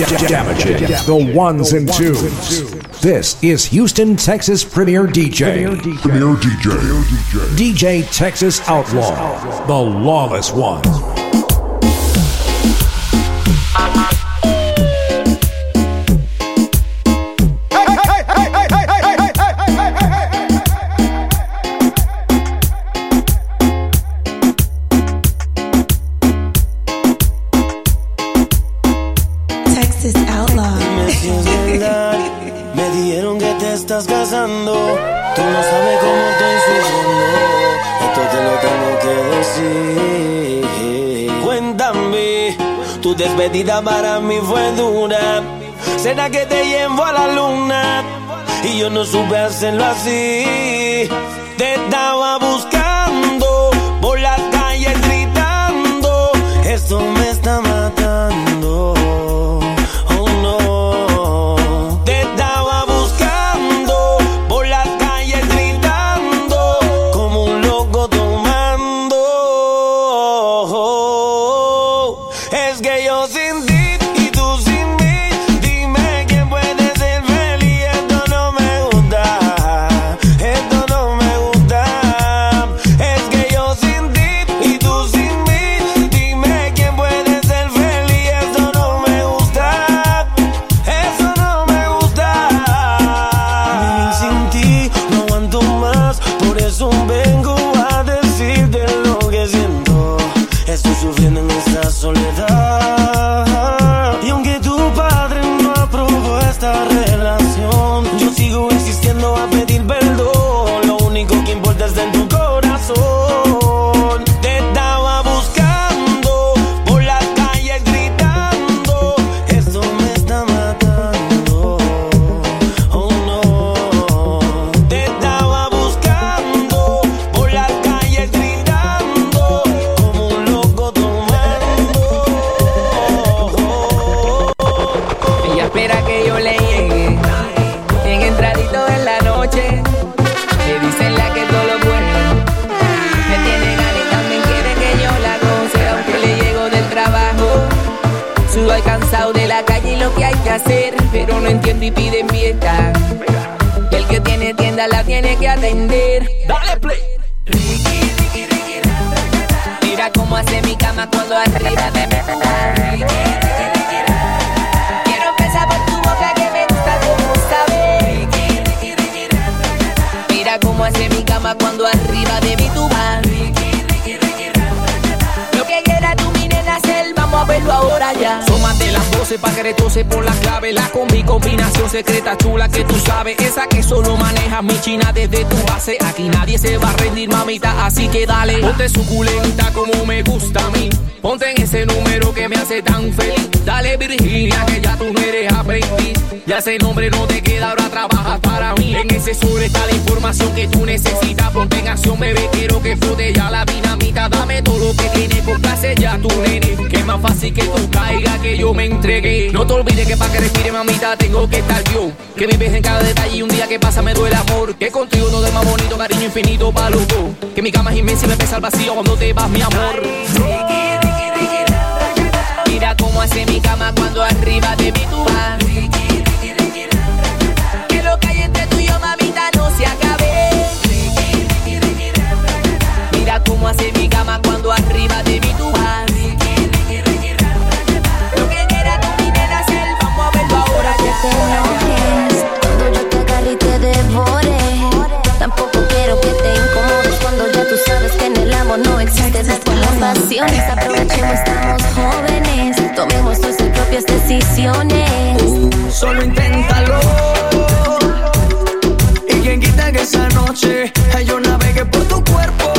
Damaging the ones and twos. This is Houston, Texas Premier DJ. Premier DJ. DJ Texas Outlaw, the lawless one. Despedida para mí fue dura. ¿Será que te llevo a la luna? Y yo no supe hacerlo así. Lo que hay que hacer. Pero no entiende y pide fiesta. Y el que tiene tienda la tiene que atender. Dale play. Mira cómo hace mi cama cuando arriba ra, ra. Quiero empezar por tu boca que me gusta como ra. Mira cómo hace mi cama cuando arriba de mi tuba. Ricky, verlo ahora ya. Sómate las 12 pa' que retose por la clave. La combi combinación secreta chula que tú sabes. Esa que solo maneja mi china desde tu base. Aquí nadie se va a rendir, mamita, así que dale. Ponte suculenta como me gusta a mí. Ponte en ese número que me hace tan feliz. Dale Virginia, que ya tú no eres aprendiz. Ya ese nombre no te queda, ahora trabajas para mí. En ese sobre está la información que tú necesitas. Ponte en acción, bebé, quiero que flote ya la dinamita. Dame todo lo que tiene con clase ya tu nene. Que más fácil que tú caiga que yo me entregué. No te olvides que para que respire, mamita, tengo que estar yo. Que me ves en cada detalle y un día que pasa me duele amor. Que contigo todo es más bonito, cariño infinito para los dos. Que mi cama es inmensa y me pesa el vacío cuando te vas, mi amor. Mira cómo hace mi cama cuando arriba de mi tuba. Que lo que hay entre tú y yo, mamita, no se acabe. Mira cómo hace mi cama cuando arriba de tuba. Lo Aprovechemos, estamos jóvenes, tomemos nuestras propias decisiones. Solo inténtalo. Y quien quita que esa noche yo navegue por tu cuerpo.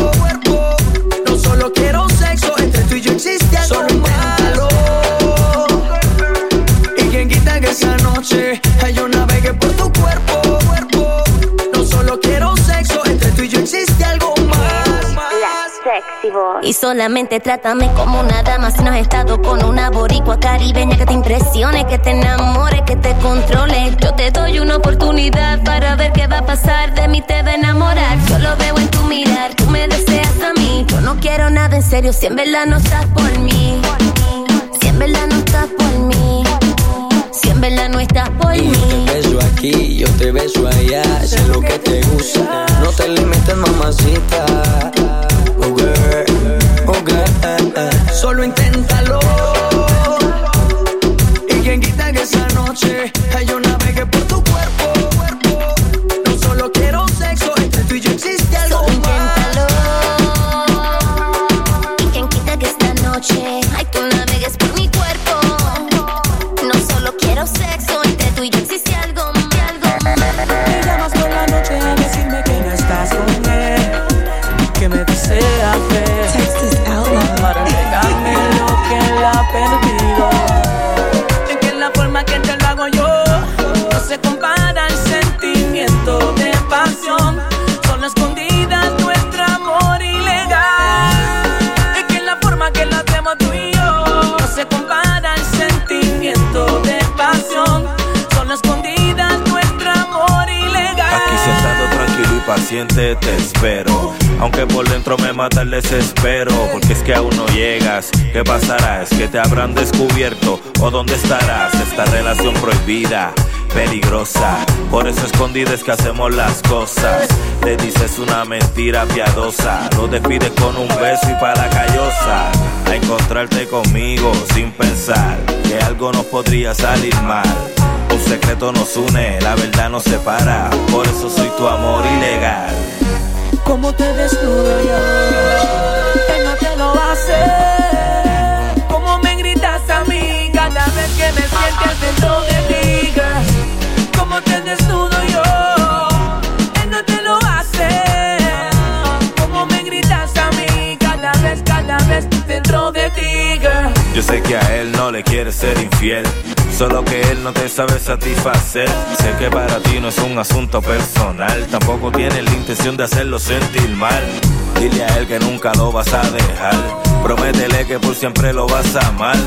No solo quiero sexo, entre tú y yo existe algo Solo inténtalo. Y quien quita que esa noche yo navegue por tu cuerpo. Y solamente trátame como una dama si no has estado con una boricua caribeña que te impresione, que te enamore, que te controle. Yo te doy una oportunidad para ver qué va a pasar. De mí te va a enamorar. Yo lo veo en tu mirar. Tú me deseas a mí. Yo no quiero nada en serio si en verdad no estás por mí. Si en verdad no estás por mí. aquí, yo te beso allá. Sé lo que te gusta, no te limites, mamacita. Oh girl, oh girl, solo inténtalo. Paciente te espero. Aunque por dentro me mata el desespero. Porque es que aún no llegas. ¿Qué pasará? ¿Es que te habrán descubierto? ¿O dónde estarás? Esta relación prohibida, peligrosa. Por eso escondida es que hacemos las cosas. Le dices una mentira piadosa. Lo despides con un beso y para callosa. A encontrarte conmigo sin pensar que algo nos podría salir mal. Un secreto nos une, la verdad nos separa. Por eso soy tu amor ilegal. Como te desnudo yo, él no te lo hace. Como me gritas a mí cada vez que me sientes dentro de ti. Como te desnudo yo, él no te lo hace. Como me gritas a mí cada vez, cada vez dentro de ti. Yo sé que a él no le quieres ser infiel, solo que él no te sabe satisfacer. Sé que para ti no es un asunto personal, tampoco tienes la intención de hacerlo sentir mal. Dile a él que nunca lo vas a dejar, prométele que por siempre lo vas a amar.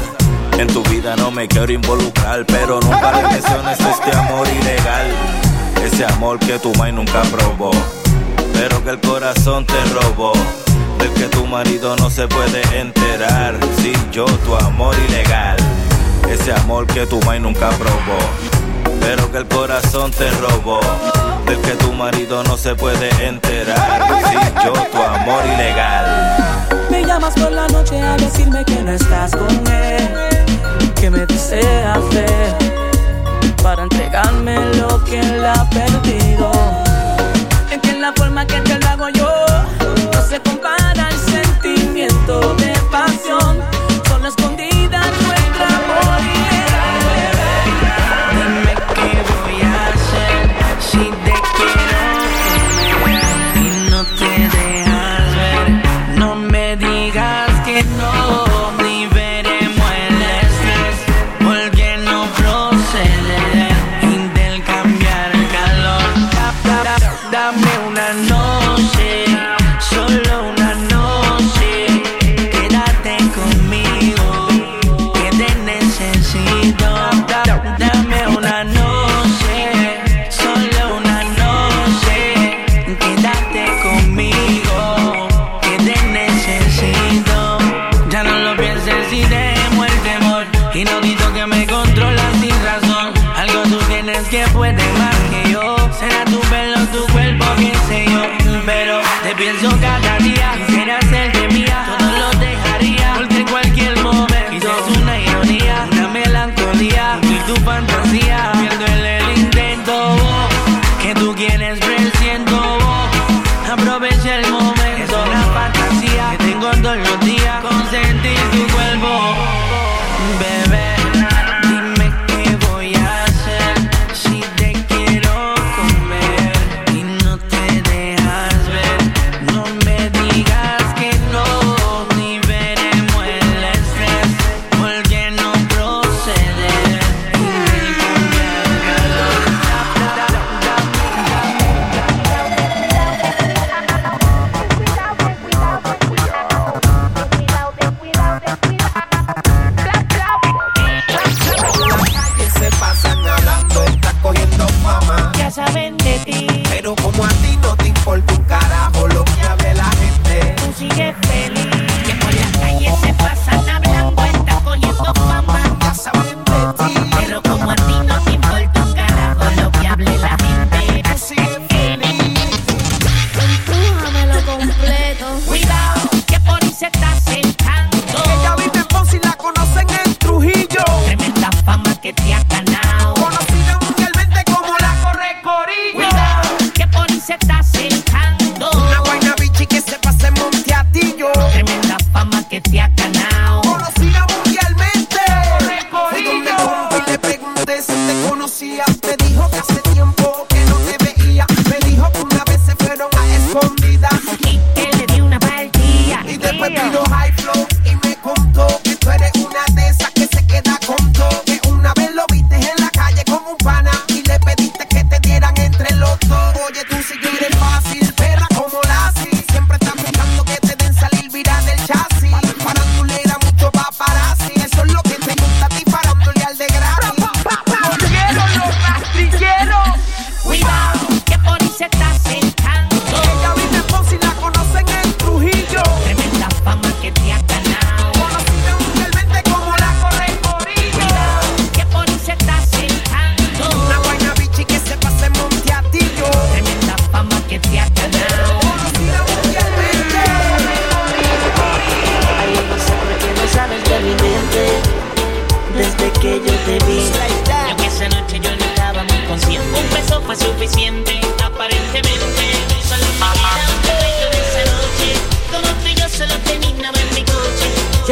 En tu vida no me quiero involucrar, pero nunca le menciones este amor ilegal. Ese amor que tu mãe nunca probó, pero que el corazón te robó. Del que tu marido no se puede enterar. Si yo, tu amor ilegal. Ese amor que tu mãe nunca probó. Pero que el corazón te robó. Del que tu marido no se puede enterar. Si yo, tu amor ilegal. Me llamas por la noche a decirme que no estás con él, que me deseas ver, para entregarme lo que él ha perdido. En que la forma que te lo hago yo se compara al sentimiento de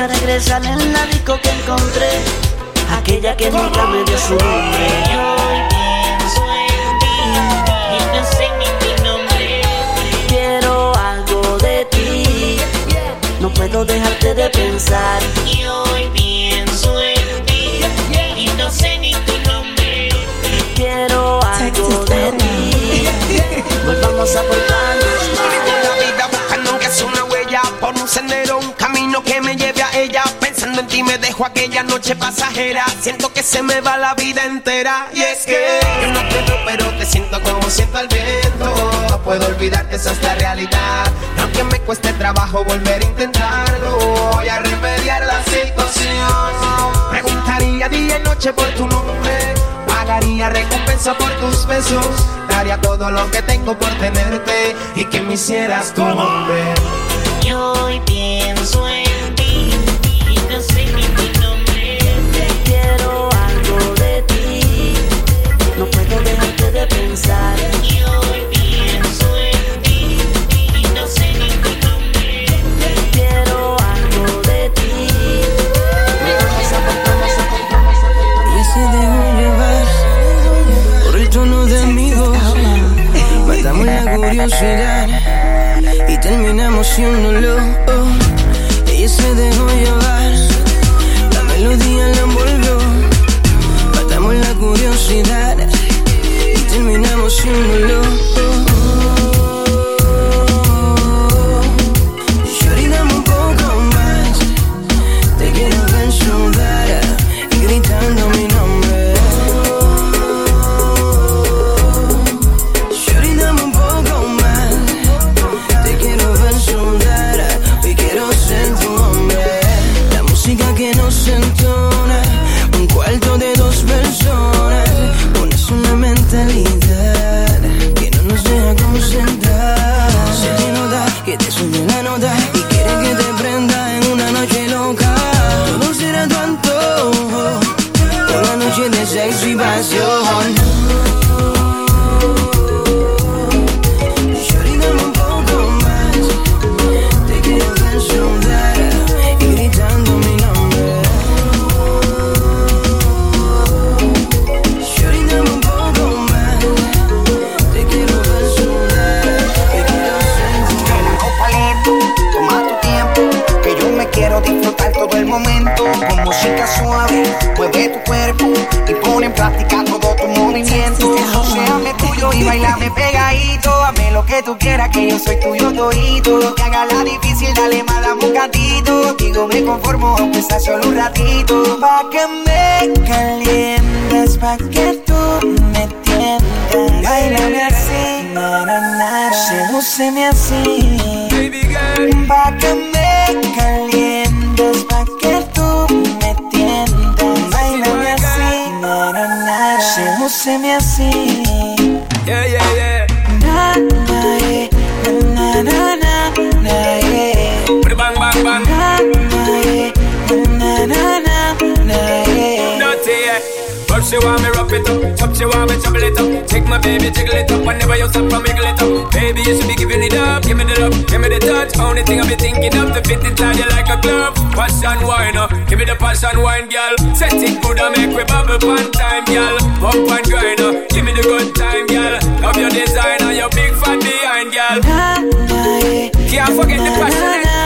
que regresan en la disco que encontré, aquella que nunca me dio su nombre. Y hoy pienso en ti y pensé en mi nombre. Quiero algo de ti, no puedo dejarte de pensar. Y hoy pienso en ti y no sé ni tu nombre. Quiero algo de ti, volvamos a portarnos mal. La vida buscando que es una huella por un sendero, un camino que me lleve a ella. Pensando en ti me dejo aquella noche pasajera. Siento que se me va la vida entera. Y es que yo no te pero te siento como siento al viento. No puedo olvidarte, esa es la realidad. Aunque me cueste trabajo volver a intentarlo, voy a remediar la situación. Preguntaría día y noche por tu nombre. Pagaría recompensa por tus besos. Daría todo lo que tengo por tenerte y que me hicieras tu hombre. Hoy pienso y terminamos siéndolo. Oh. Ella se dejó llevar, la melodía la envolvió. Matamos la curiosidad y terminamos siéndolo. Oh. conformo aunque sea solo un ratito. Pa' que me calientes, pa' que tú me tiendas. Bailame así, na na na, sedúceme así. Baby girl. Pa' que me calientes, pa' que tú me tiendas. Bailame así, na na na, sedúceme así. Yeah, yeah, yeah. she want me rough it up, top she want me trouble it up. Take my baby, jiggle it up, whenever you stop from wiggle it up. Baby, you should be giving it up, give me the love, give me the touch. Only thing I be thinking of, to fit inside you like a glove. Passion wine up, give me the passion wine, girl. Set it good and make we bubble one time, girl. Bump and grind up, give me the good time, girl. Love your designer, your big fat behind, girl. Can't forget the passion.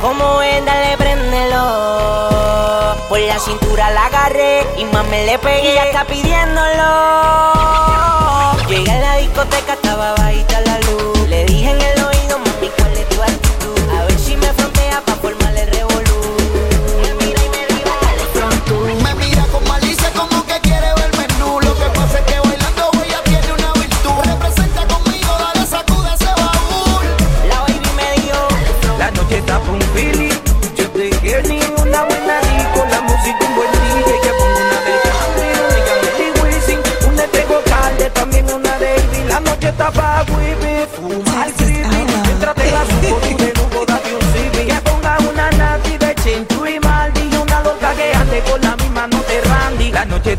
cómo es, dale, préndelo. Por la cintura la agarré y más le pegué. Y ya está pidiéndolo. Llegué a la discoteca, estaba bajita la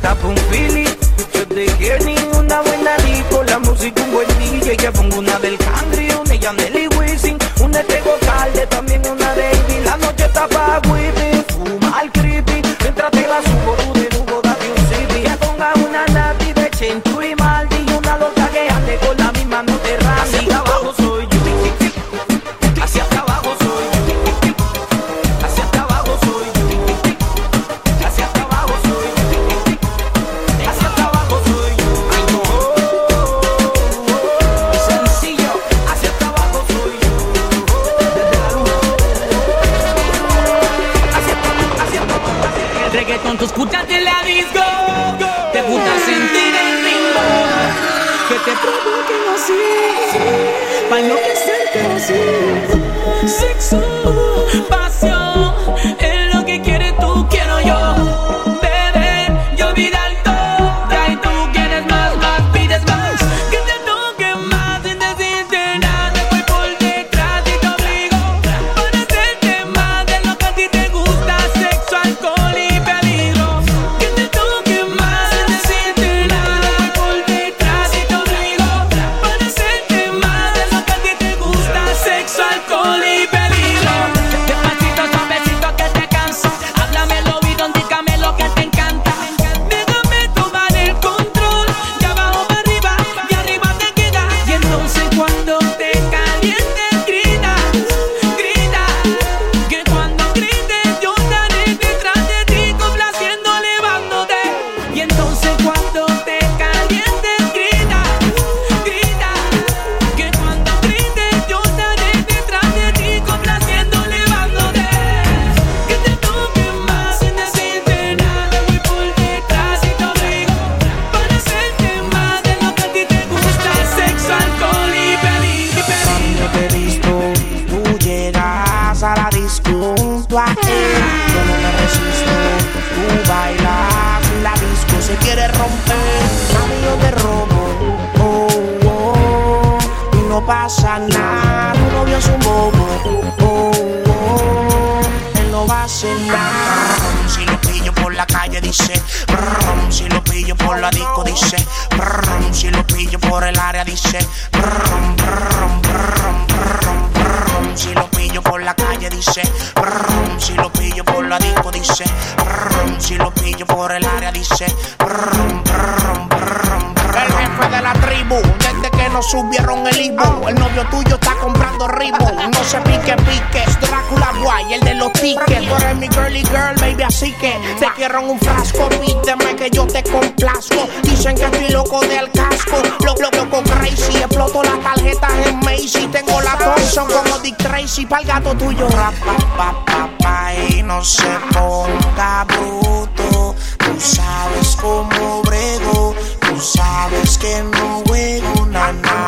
tapa un fili. Yo te quiero ninguna buena disco, la música un buen DJ. Que pongo una del country, una Yanel y Wisin, una de Tego Calde, novio tuyo está comprando ritmo. No se pique, pique. Es Drácula guay, el de los tickets. Tú eres mi girly girl, baby, así que te quiero en un frasco. Pídeme que yo te complazco. Dicen que estoy loco del casco. Loco, loco, loco crazy. Exploto las tarjetas en Macy. Tengo la Thompson como Dick Tracy. Pa'l gato tuyo. Rapa, y no se ponga bruto. Tú sabes cómo brego. Tú sabes que no juego, nada.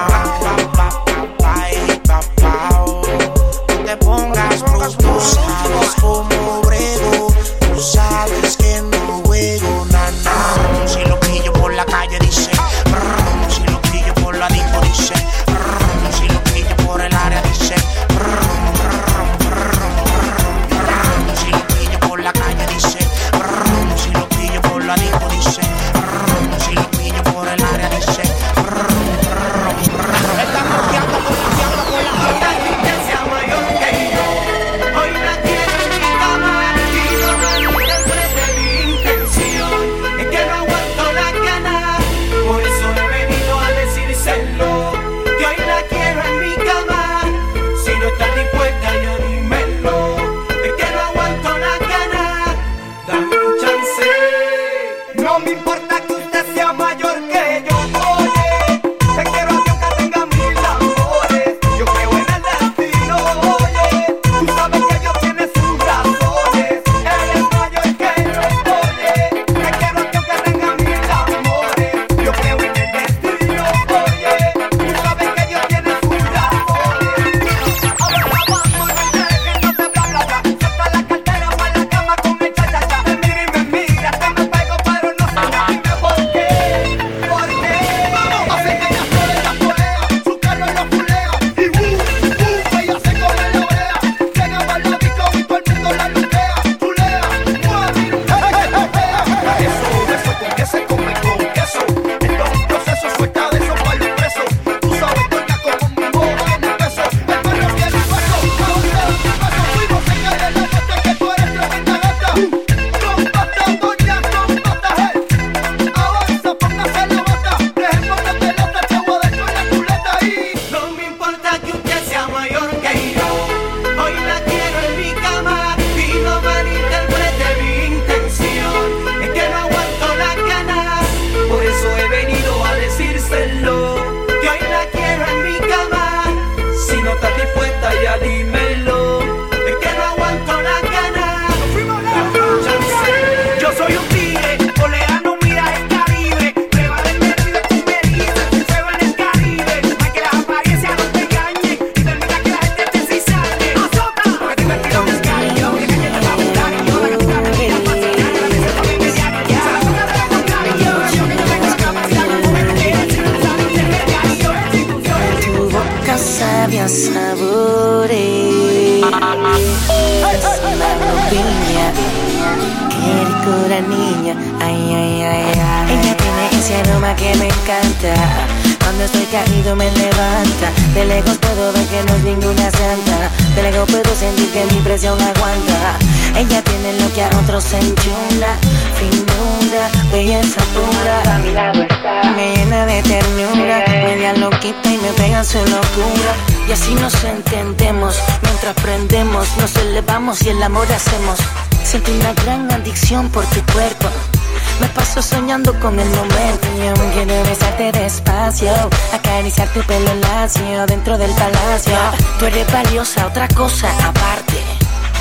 dentro del palacio. Tú eres valiosa, otra cosa aparte.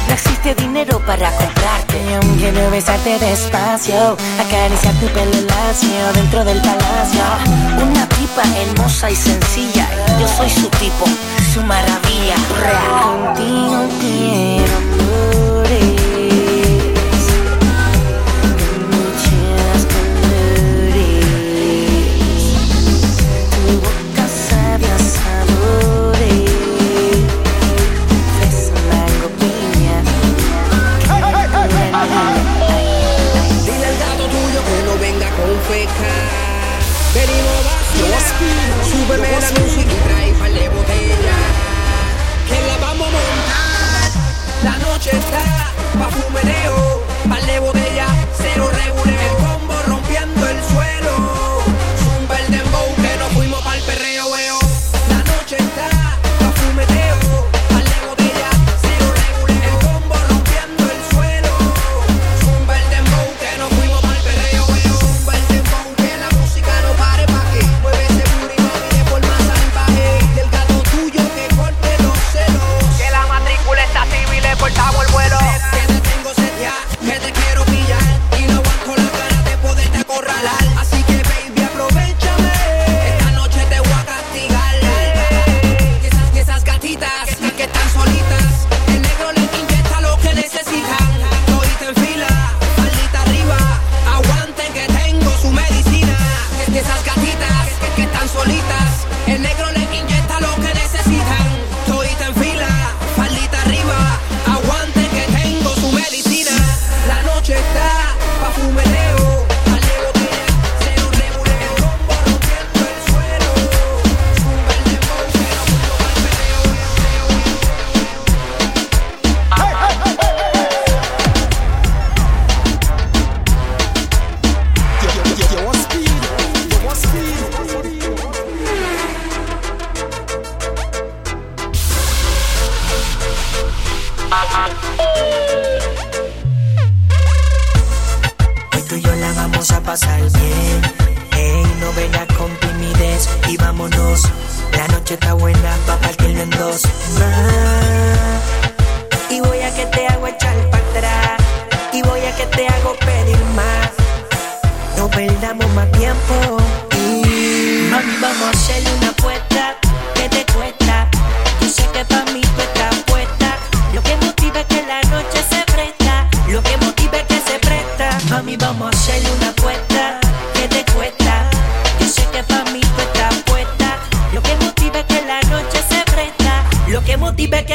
No existe dinero para comprarte. Y quiero besarte despacio, acariciar tu pelo lacio dentro del palacio. Una pipa hermosa y sencilla. Yo soy su tipo, su maravilla. Contigo quiero. hueca. Venimos vacía, súbeme la música y trae par botella. Que la vamos a montar. La noche está pa' fumereo, par de botella, cero reguleo.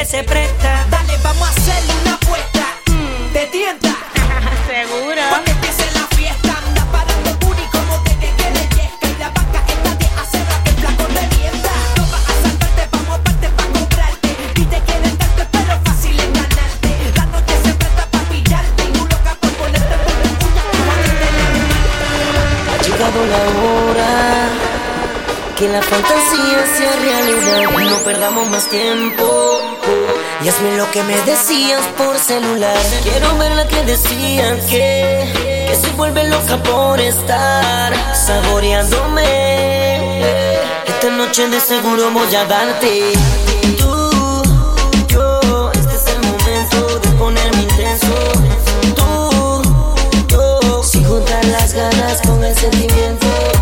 se prende. Quiero ver la que decían que, que se vuelve loca por estar saboreándome. Esta noche de seguro voy a darte. Tú, yo, este es el momento de ponerme intenso. Tú, yo, si juntas las ganas con el sentimiento.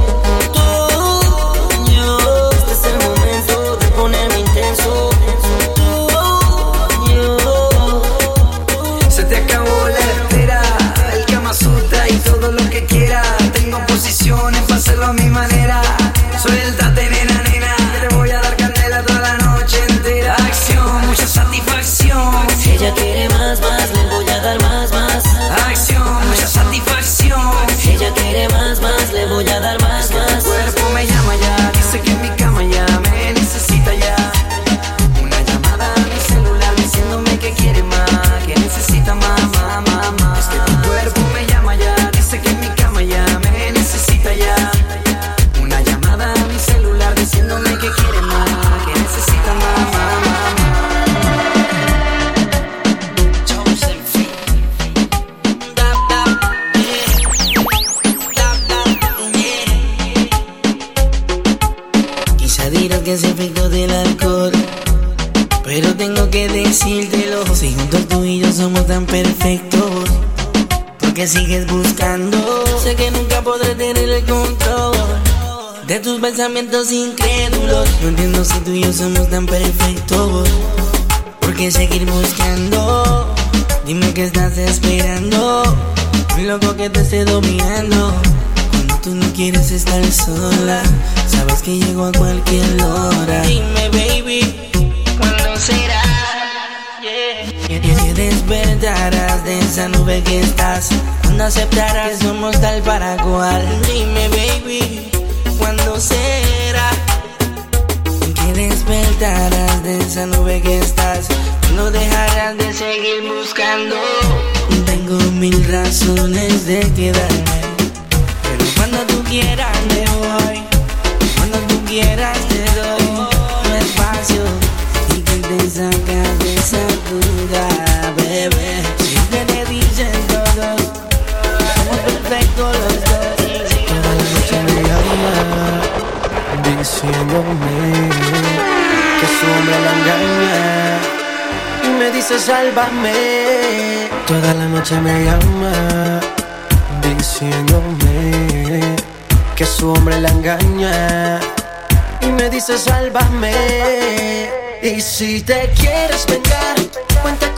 pensamientos incrédulos. No entiendo si tú y yo somos tan perfectos. ¿Por qué seguir buscando? Dime que estás esperando. Un loco que te esté dominando. Cuando tú no quieres estar sola, sabes que llego a cualquier hora. Dime, baby, ¿cuándo será? Yeah. Que te despertarás de esa nube que estás. Cuando aceptarás que somos tal para cual. Dime, baby grosera. Que despertarás de esa nube que estás, no dejarás de seguir buscando. Tengo mil razones de quedarme, pero cuando tú quieras me voy, cuando tú quieras te doy un espacio y que te sacas de esa duda. diciéndome que su hombre la engaña y me dice sálvame. Toda la noche me llama diciéndome que su hombre la engaña y me dice sálvame. Y si te quieres vengar, cuenta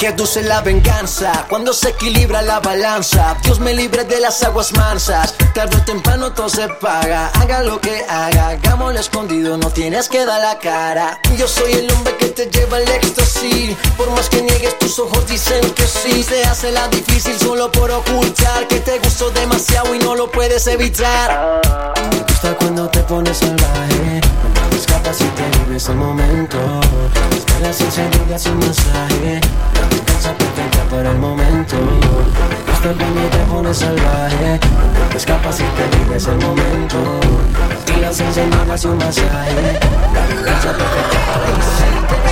que dulce la venganza cuando se equilibra la balanza. Dios me libre de las aguas mansas. Tarde o temprano todo se paga. Haga lo que haga, hagámoslo escondido. No tienes que dar la cara. Yo soy el hombre que te lleva al éxtasis. Por más que niegues, tus ojos dicen que sí. Se hace la difícil solo por ocultar que te gustó demasiado y no lo puedes evitar. Me gusta cuando te pones salvaje. Cuando escapas y te vives el momento. Espera sin dudas un masaje mi casa perfecta para el momento. Estás bien y te pones salvaje. Escapas y te vives el momento. Tiras en semanas y un masaje. Mi casa perfecta para el momento.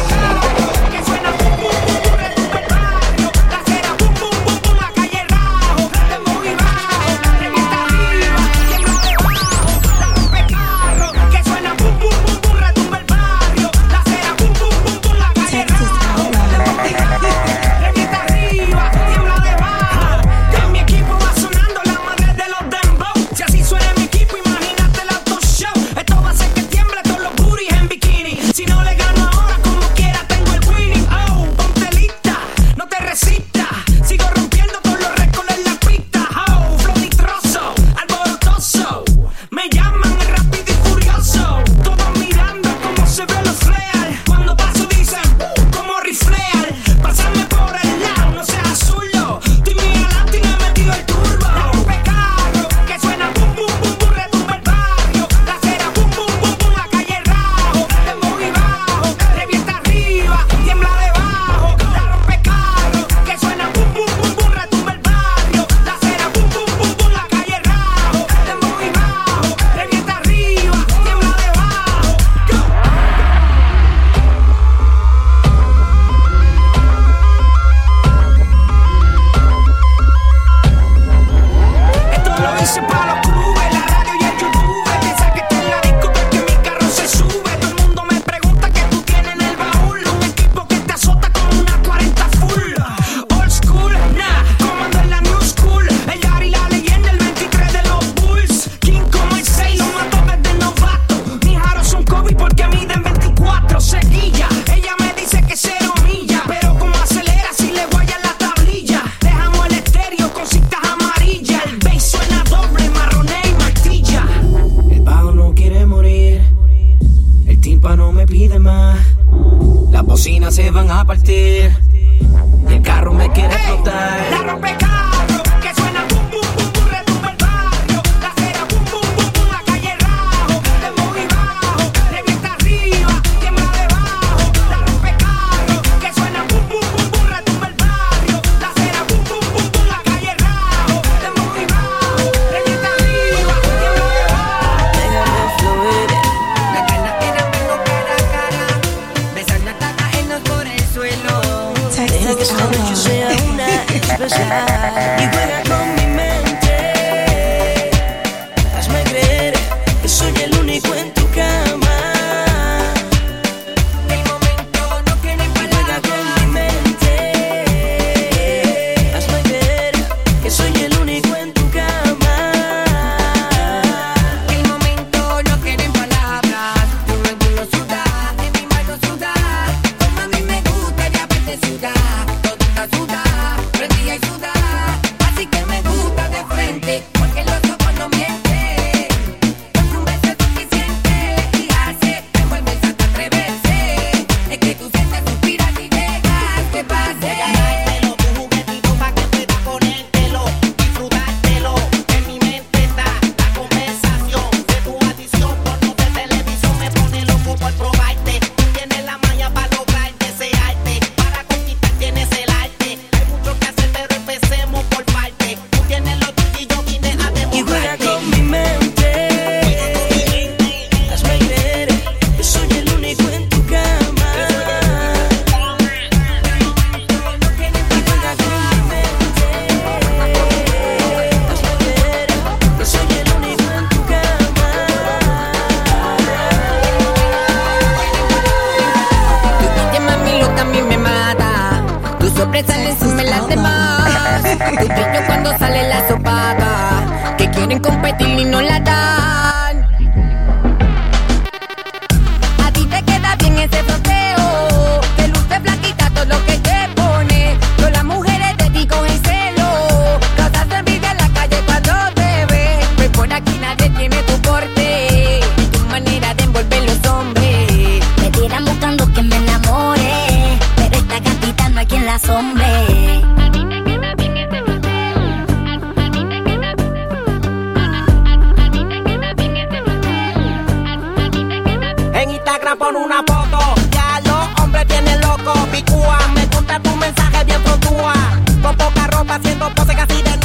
Instagram pon una foto. Ya los hombres tienen loco, picúa. Me gusta tu mensaje bien frontúa. Con poca ropa, siento pose casi de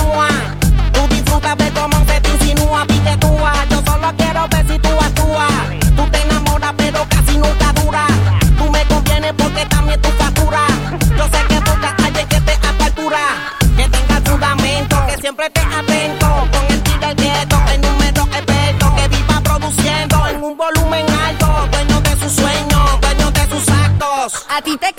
A ti te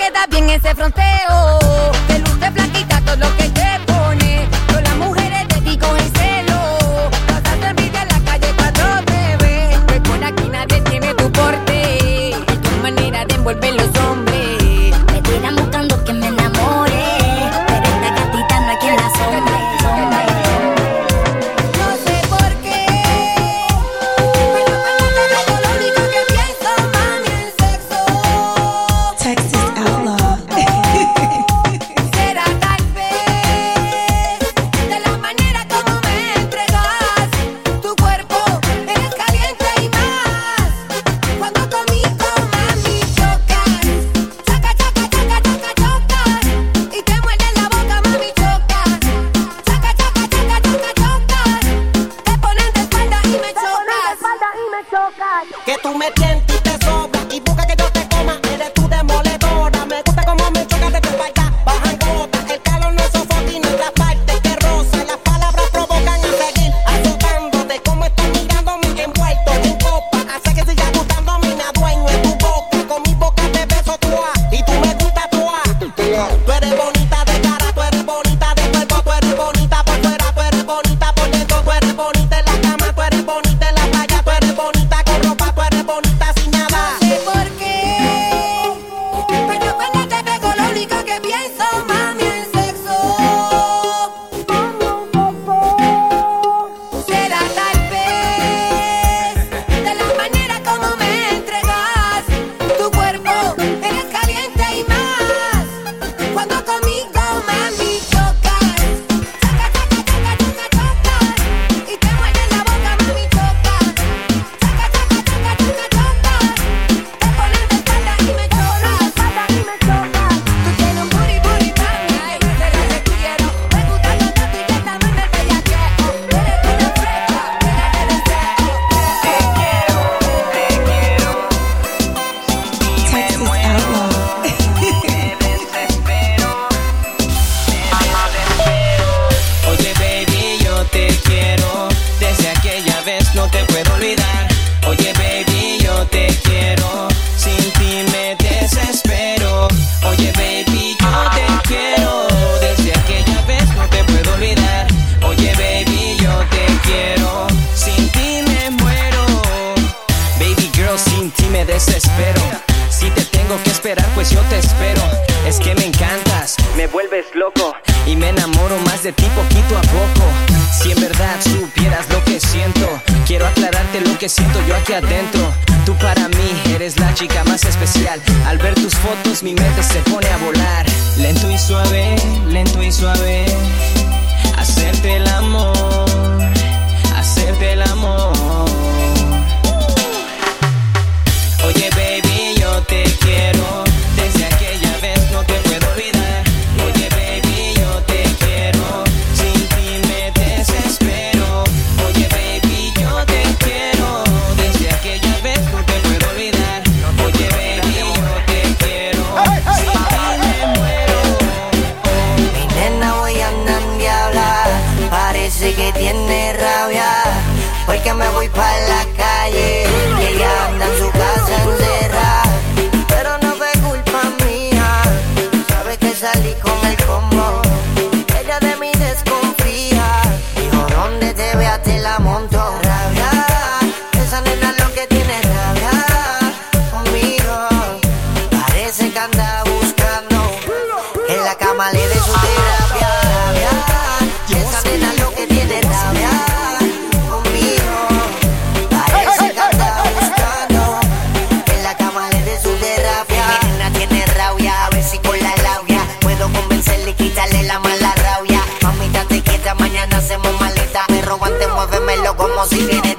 si quieres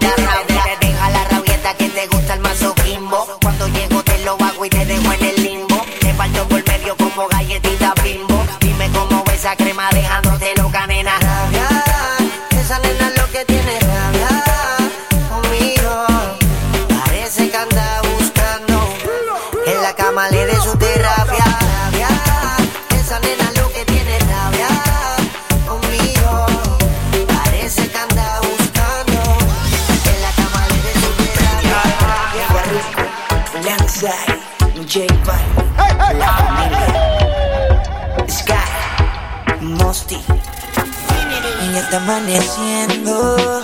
amaneciendo,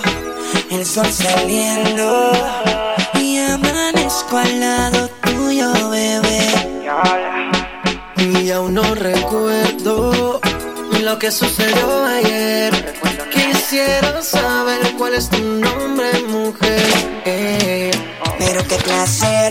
el sol saliendo. Y amanezco al lado tuyo, bebé. Y aún no recuerdo lo que sucedió ayer. Quisiera saber cuál es tu nombre, mujer. Eh, Pero qué clase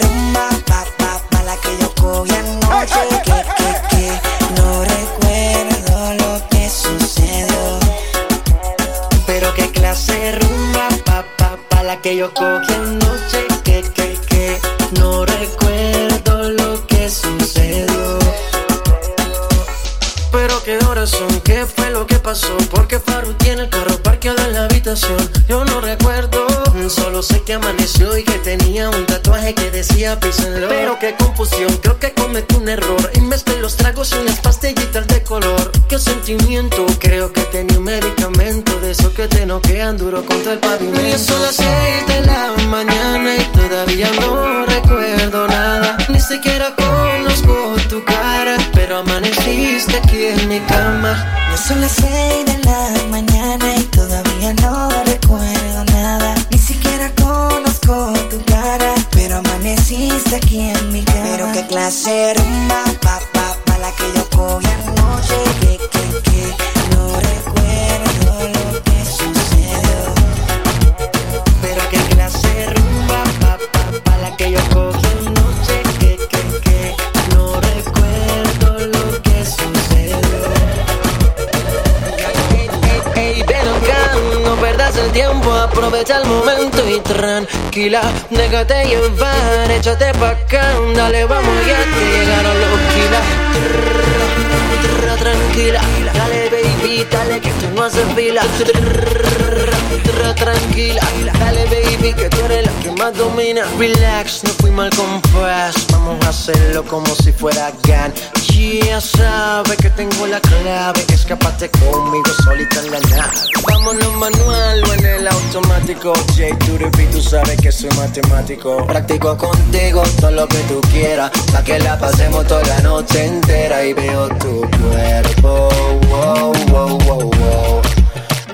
sentimiento, creo que tenía un medicamento de eso que te noquean duro contra el pavimento. Y son las seis de la mañana y todavía no recuerdo nada. Ni siquiera conozco tu cara, pero amaneciste aquí en mi cama. Ya son las seis de la mañana y todavía no recuerdo nada. Ni siquiera conozco tu cara, pero amaneciste aquí en mi cama. Pero qué clase de tranquila, déjate llevar, échate pa' acá, dale, vamos ya que llegaron los kilas. Tranquila, dale baby, dale que tú no haces fila. Tranquila, dale baby que tú eres la que más domina. Relax, no fui mal compás, vamos a hacerlo como si fuera GAN policía sabe que tengo la clave. Escapate conmigo solita en la nave. Vámonos manual o en el automático. J. Turipi, tú sabes que soy matemático. Practico contigo todo lo que tú quieras. Pa' que la pasemos toda la noche entera. Y veo tu cuerpo. Wow, wow, wow, wow.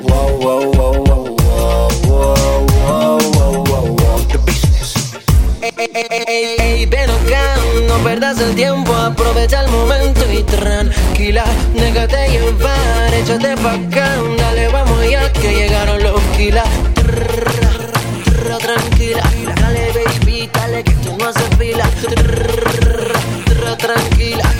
Wow, wow, wow, wow, wow. Wow, wow, wow, wow, wow. The business. Ey, ey, ey, ey, ven acá no perdas el tiempo, aprovecha el momento y tranquila, déjate llevar, échate pa' acá, dale, vamos ya que llegaron los kilas. Tranquila, dale baby, dale que tú no haces fila. Tranquila,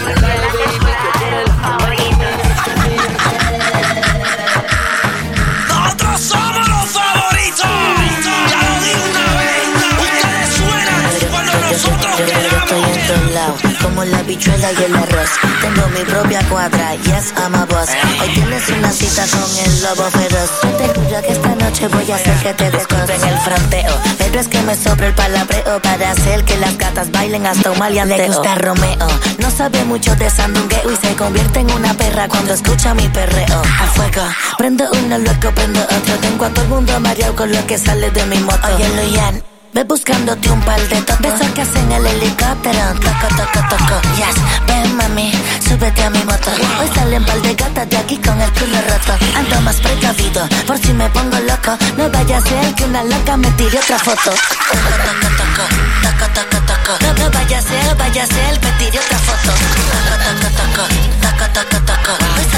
como la bichuela y el arroz. Tengo mi propia cuadra, yes, I'm a boss. Hoy tienes una cita con el lobo feroz. Te juro que esta noche voy a hacer que te descubren el fronteo. Pero es que me sobra el palabreo para hacer que las gatas bailen hasta un maleanteo. Le gusta Romeo, no sabe mucho de sandungueo y se convierte en una perra cuando escucha mi perreo. A fuego, prendo uno, luego prendo otro. Tengo a todo el mundo mareado con lo que sale de mi moto. Oye, Luyan. Ve buscándote un par de tocos Besos que hacen el helicóptero. Toco, toco, toco. Yes, ven mami. Súbete a mi moto. Hoy salen par de gatas de aquí con el culo roto. Ando más precavido Por si me pongo loco. No vaya a ser que una loca me tire otra foto. Toco, toco, toco Toco, toco, toco No, no vaya a ser, vaya a ser Me tire otra foto. Toco, toco, toco Toco, toco, toco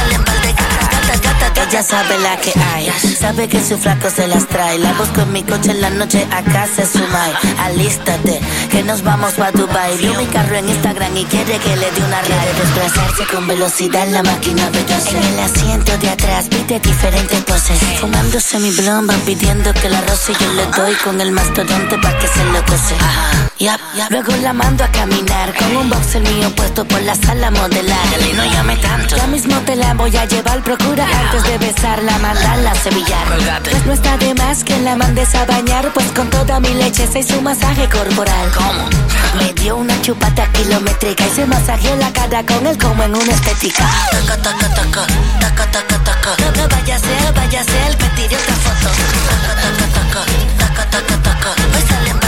Ya sabe la que hay. Sabe que su flaco se las trae. La busco en mi coche en la noche, acá se suma. Alístate, que nos vamos pa' Dubai. Vio mi carro en Instagram y quiere que le dé una raya. Desplazarse con velocidad en la máquina veloz. En el asiento de atrás pide diferentes poses. Fumándose mi blomba, pidiendo que la roce yo le doy con el mastodonte pa' que se lo cose. Yap, yap. Luego la mando a caminar con un boxer mío puesto por la sala modelar. Y no llame tanto. Ya mismo te la voy a llevar, procura antes de besarla, mandarla a sevillar. Pues no está de más que la mandes a bañar, pues con toda mi leche se hizo un masaje corporal. ¿Cómo? Me dio una chupata kilométrica y se masajeó la cara con él como en una estética. Taca, taca, taca, taca, taca, taca. No, no, váyase, váyase, él me tiró otra foto. Taca, taca, taca, taca, taca, taca. Hoy salen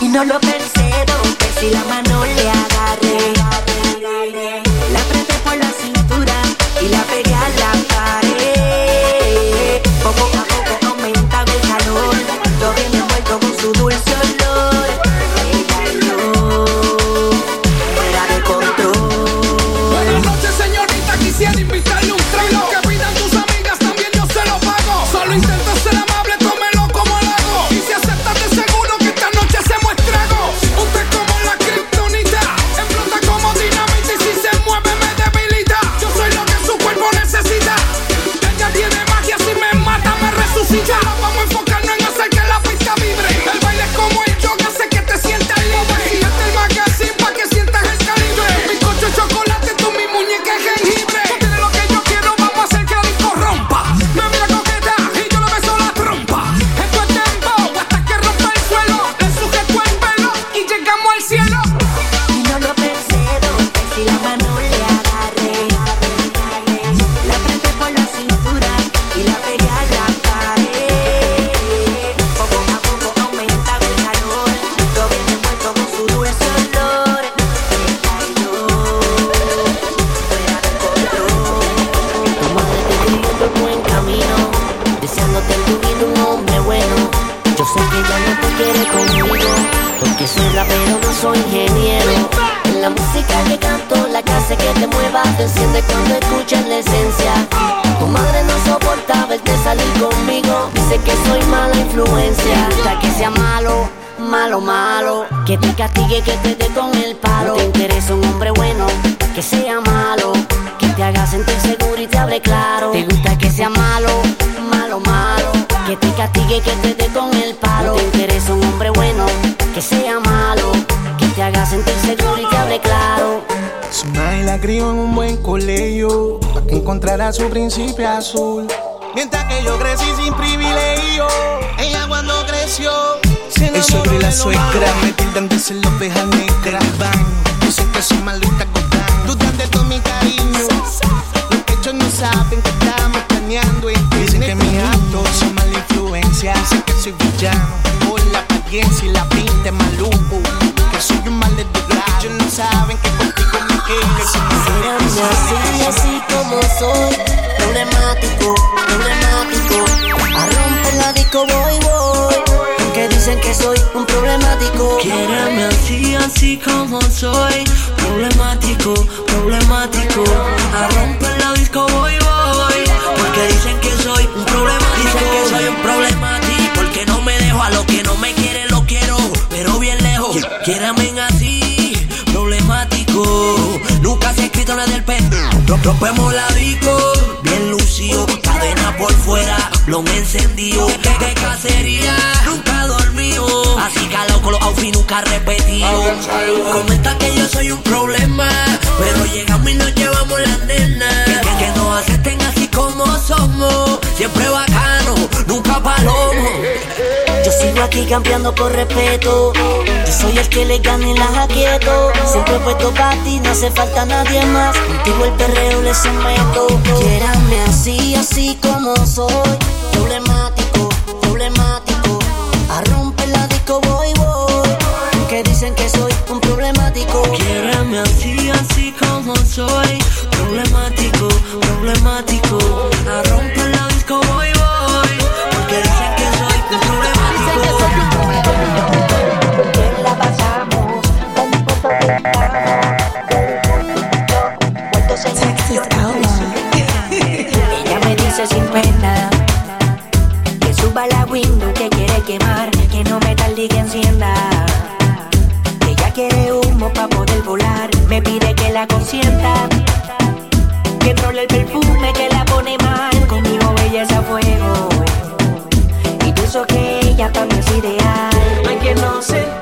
Y no lo pensé, porque si la mano le agarré. La apreté por la cintura y la pegué príncipe azul. Mientras que yo crecí sin privilegio, ella cuando creció. se El suegro y la enamoró suegra me tildan de ser la oveja así, como soy. Problemático, problemático. A romper la disco voy, voy. Porque dicen que soy un problemático. Dicen que soy un problemático. Porque no me dejo a lo que no me quiere lo quiero. Pero bien lejos Quiérame así, problemático. Nunca se ha escrito nada del pen Rompemos la Comenta que yo soy un problema, pero llegamos y nos llevamos las nenas. Que, que nos acepten así como somos, siempre bacano, nunca palomo. Yo sigo aquí cambiando por respeto. Yo soy el que le gana y las aquieto. Siempre he puesto para ti, no hace falta nadie más. Contigo el perreo le someto. Quierame así, así como soy. dicen que soy un problemático. Quierame así, así como soy. Problemático, problemático. A romper consienta. Que trola el perfume que la pone mal. Conmigo belleza a fuego. Y pienso que ella también es ideal. Hay que no se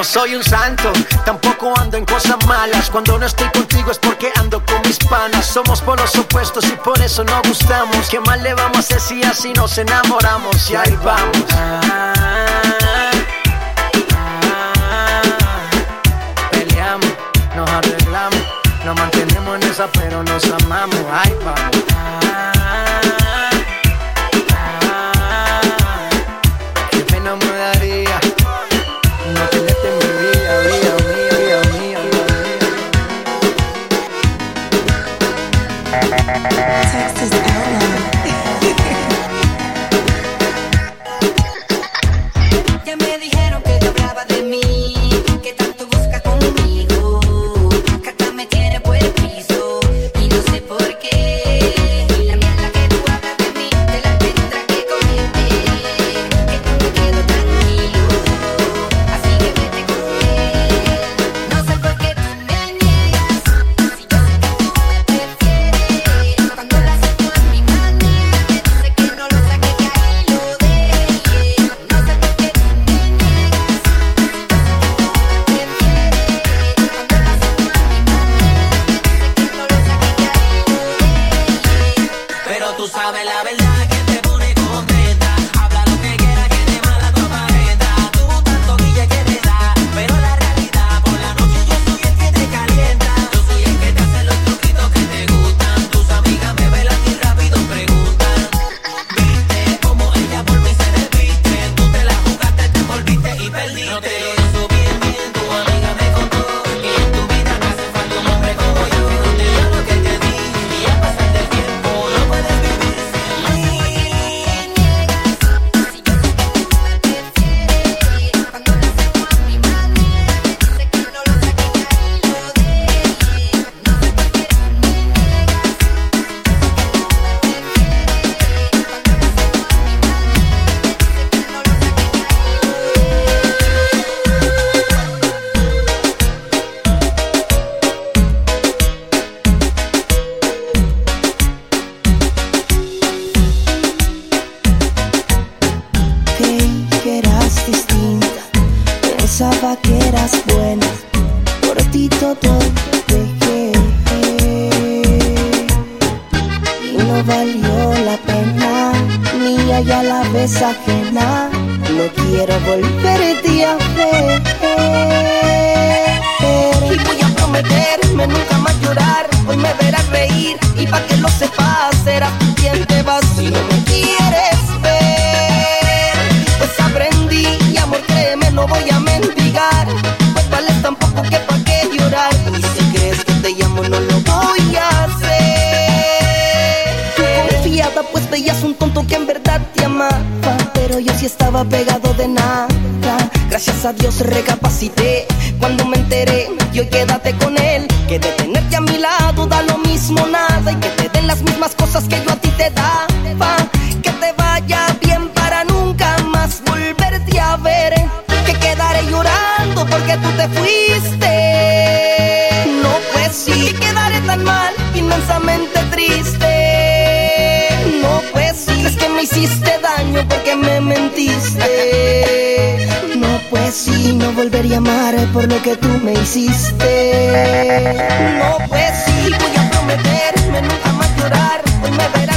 No soy un santo, tampoco ando en cosas malas. Cuando no estoy contigo es porque ando con mis panas. Somos por los opuestos y por eso no gustamos. ¿Qué mal le vamos a hacer si así nos enamoramos? Y ahí vamos. Peleamos, nos arreglamos, nos mantenemos en esa, pero nos amamos. Ahí vamos. tú te fuiste. No pues sí, quedaré tan mal, inmensamente triste. No pues sí, es que me hiciste daño porque me mentiste. No pues sí, no volvería a amar por lo que tú me hiciste. No pues sí, voy a prometerme nunca más llorar, hoy me verás.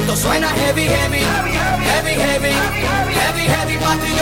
Esto suena heavy, heavy, heavy, heavy, heavy, heavy, pa' ti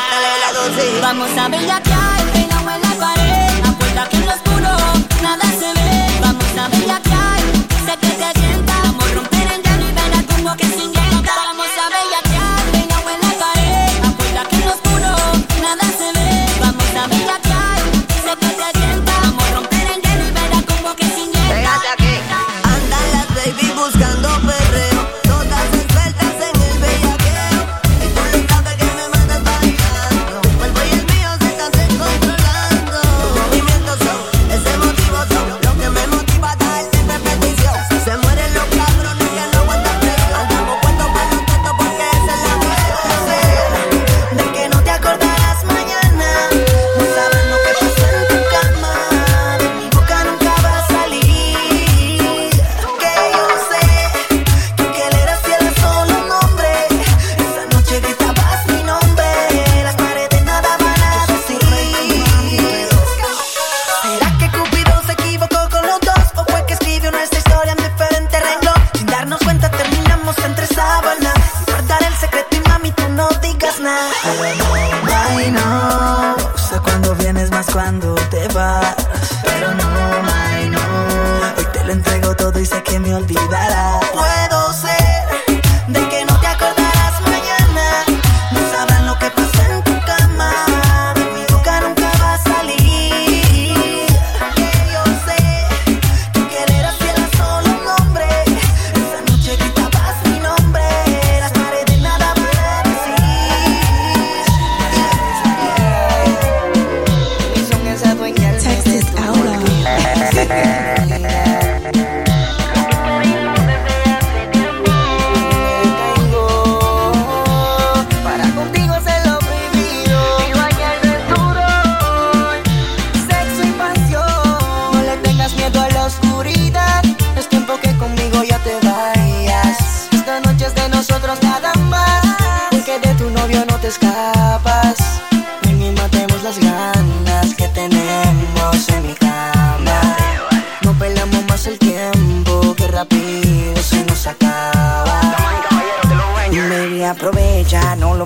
Apriétale la dosis. Vamos a bellaquear, peinado en la pared. A puerta que en lo oscuro nada se ve. Vamos a bellaquear.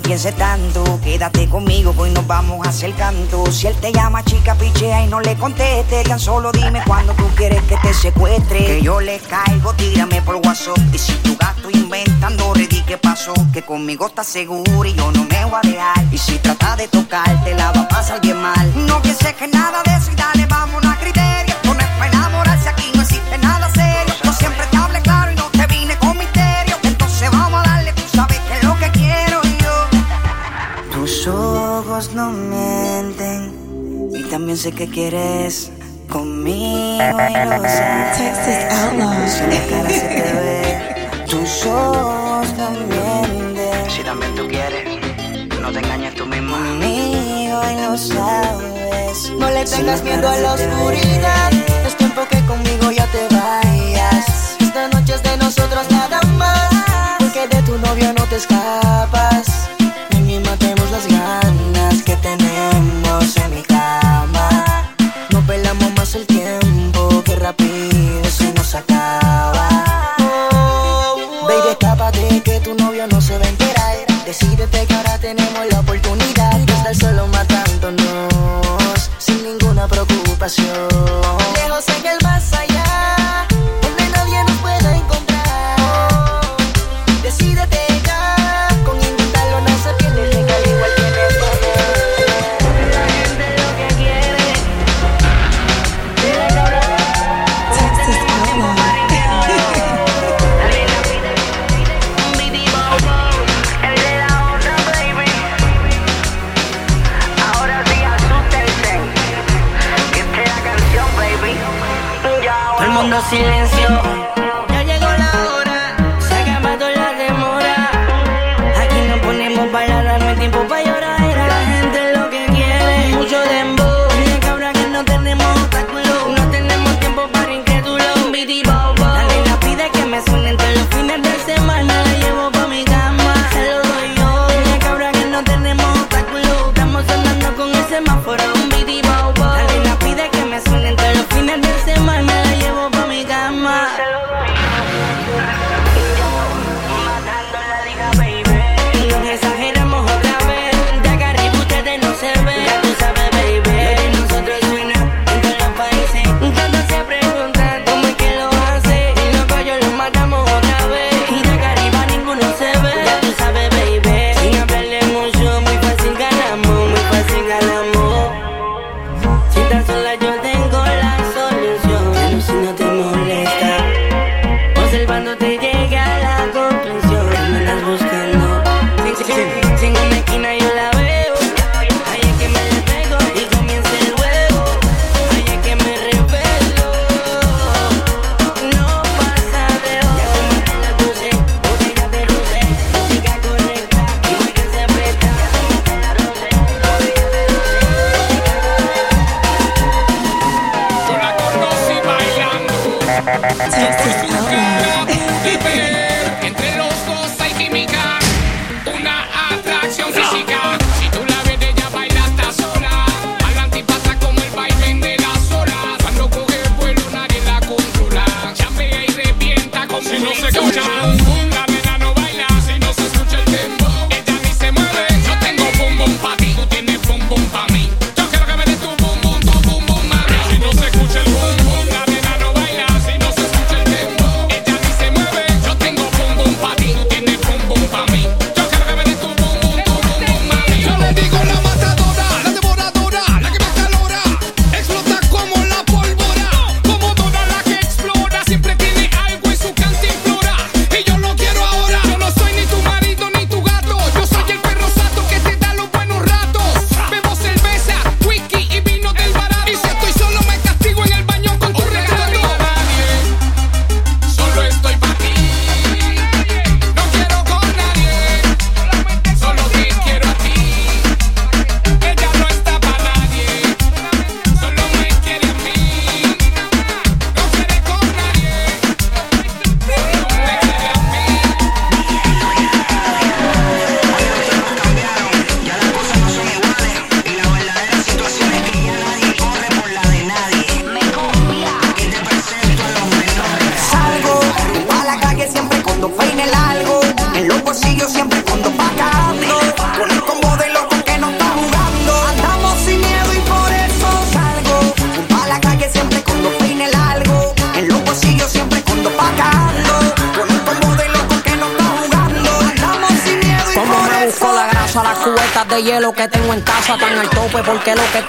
pienses tanto, quédate conmigo, hoy nos vamos a hacer canto. Si él te llama chica, pichea y no le conteste, tan solo dime cuando tú quieres que te secuestre. Que yo le caigo, tírame por WhatsApp. Y si tu gato inventando, redí qué pasó, que conmigo estás seguro y yo no me voy a dejar. Y si trata de tocarte, la va a pasar bien mal. No pienses que nada de eso y dale, vámonos. no mienten. Y también sé que quieres conmigo y lo sabes. Texas Outlaws. Si tus ojos no mienten. Si también tú quieres, no te engañes tú misma. Conmigo y lo sabes. No le tengas si miedo a la oscuridad. Ve. Es tiempo que conmigo ya te vayas. Esta noche es de nosotros nada más. Porque de tu novio no te escapas. see the back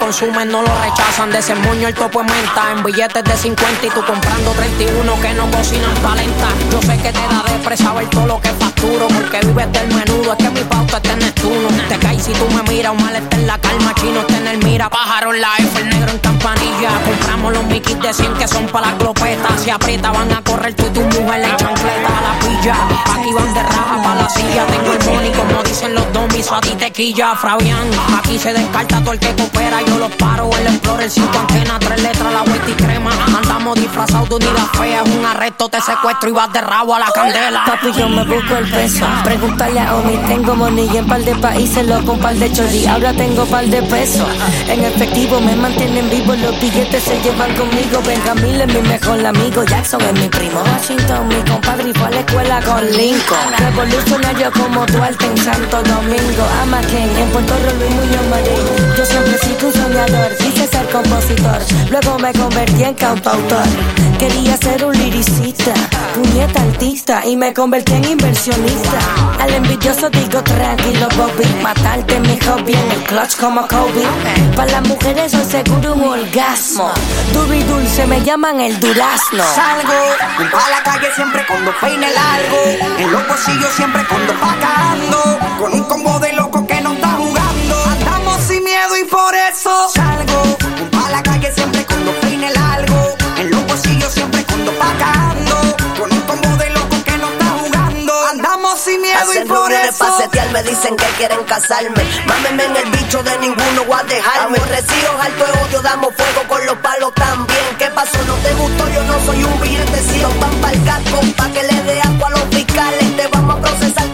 consumen no lo rechazan. Desemboño el topo en menta en billetes de 50 y tú comprando 31 que no cocinan palenta. Yo sé que te da depre saber todo lo que facturo porque vives del menudo. Es que mi pauta está en Neptuno. Te caes si tú me miras, un mal está en la calma, chino está en el mira. Pájaro la F, el negro en campanilla. Compramos los miquis de 100 que son para la clopeta. Si aprieta van a correr tú y tu mujer en chancleta a la pilla. Aquí van de raja para la silla. Tengo el money como dicen los domis, a ti te quilla, Fabián. Aquí se descarta todo el que coopera. Yo los paro, el Explorer, cinco antenas, tres letras, la vuelta y crema. Andamos disfrazados de unidad fea. Un arresto, te secuestro y vas de rabo a la candela. Papi, yo me busco el peso. Pregúntale a Omi, tengo money en par de países, loco, un par de chorri. Ahora tengo par de pesos. En efectivo me mantienen vivo, los billetes se llevan conmigo. Benjamín es mi mejor amigo, Jackson es mi primo. Washington, mi compadre, y fue a la escuela con Lincoln. Revolucionario como Duarte en Santo Domingo. Ama Ken, en Puerto Rico Luis Muñoz Marín. Yo siempre he sido un soñador, quise compositor. Luego me convertí en cantautor. Quería ser un liricista, puñeta artista y me convertí en inversionista. Al envidioso digo tranquilo Bobby, matarte mi hobby en el clutch como Kobe. Para las mujeres soy seguro un orgasmo. Duro y dulce me llaman el durazno. Salgo a la calle siempre con dos peines largos. En los bolsillos siempre con dos pagando. Con un combo de loco que no está jugando. Andamos sin miedo y por eso salgo me dicen que quieren casarme. Mámenme en el bicho de ninguno voy a dejarme. Aborrecidos, alto de odio, damos fuego con los palos también. ¿Qué pasó? ¿No te gustó? Yo no soy un billete, si van pa'l casco, pa' que le dé agua a los fiscales. Te vamos a procesar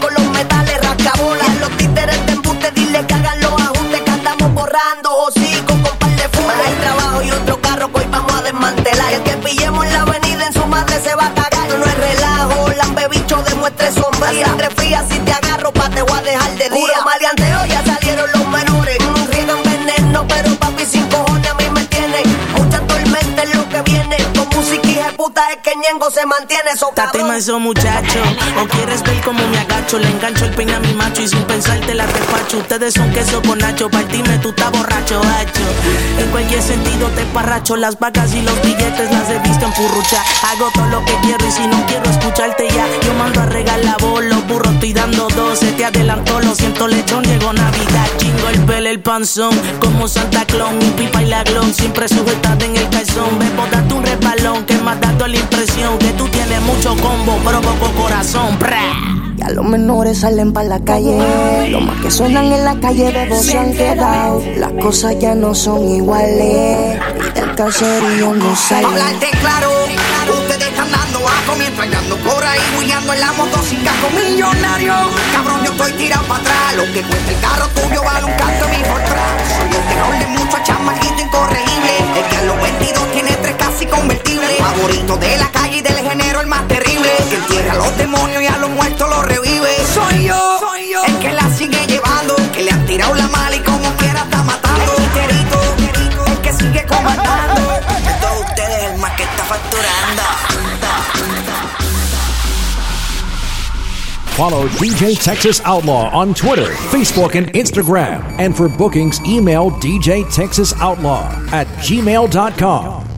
se mantiene. So, Tate cabrón. manso muchacho. O quieres ver cómo me agacho. Le engancho el peine a mi macho Y sin pensarte la despacho. Ustedes son queso con nacho Partime tú estás borracho, hacho. En cualquier sentido te parracho. Las vacas y los billetes las he visto en purrucha Hago todo lo que quiero Y si no quiero escucharte ya. Yo mando a regalar voz Los burros estoy dando dos Se te adelantó, lo siento lechón Llegó Navidad, chingo el pelo, el panzón Como Santa Claus, mi pipa y la glon Siempre sujetada en el calzón. Bebo, date un resbalón Que me ha dado la impresión Que tú tienes mucho combo Pero poco corazón, Pra. Ya los menores salen para la calle. Los más que suenan en la calle de vos se han quedado. Las cosas ya no son iguales. Y del caserío no sale. hablarte claro, ustedes están dando asco mientras por ahí huyendo en la moto sin casco millonario. Cabrón, yo estoy tirado para atrás. Lo que cuesta el carro tuyo vale un canto mi Fortran. Soy el tenor de muchos chamaquito incorregible. El que a los 22 tiene casi convertibles. Favorito de la calle y del género, el más terrible. Que entierra a los demonios y a los muertos los revive. Soy yo, soy yo. El que la sigue llevando. Que le han tirado la mala y como quiera está matando. El titerito, el que sigue comandando. De todos ustedes, el más que está facturando. Follow DJ Texas Outlaw on Twitter, Facebook, and Instagram. And for bookings, email DJ Texas Outlaw at gmail.com.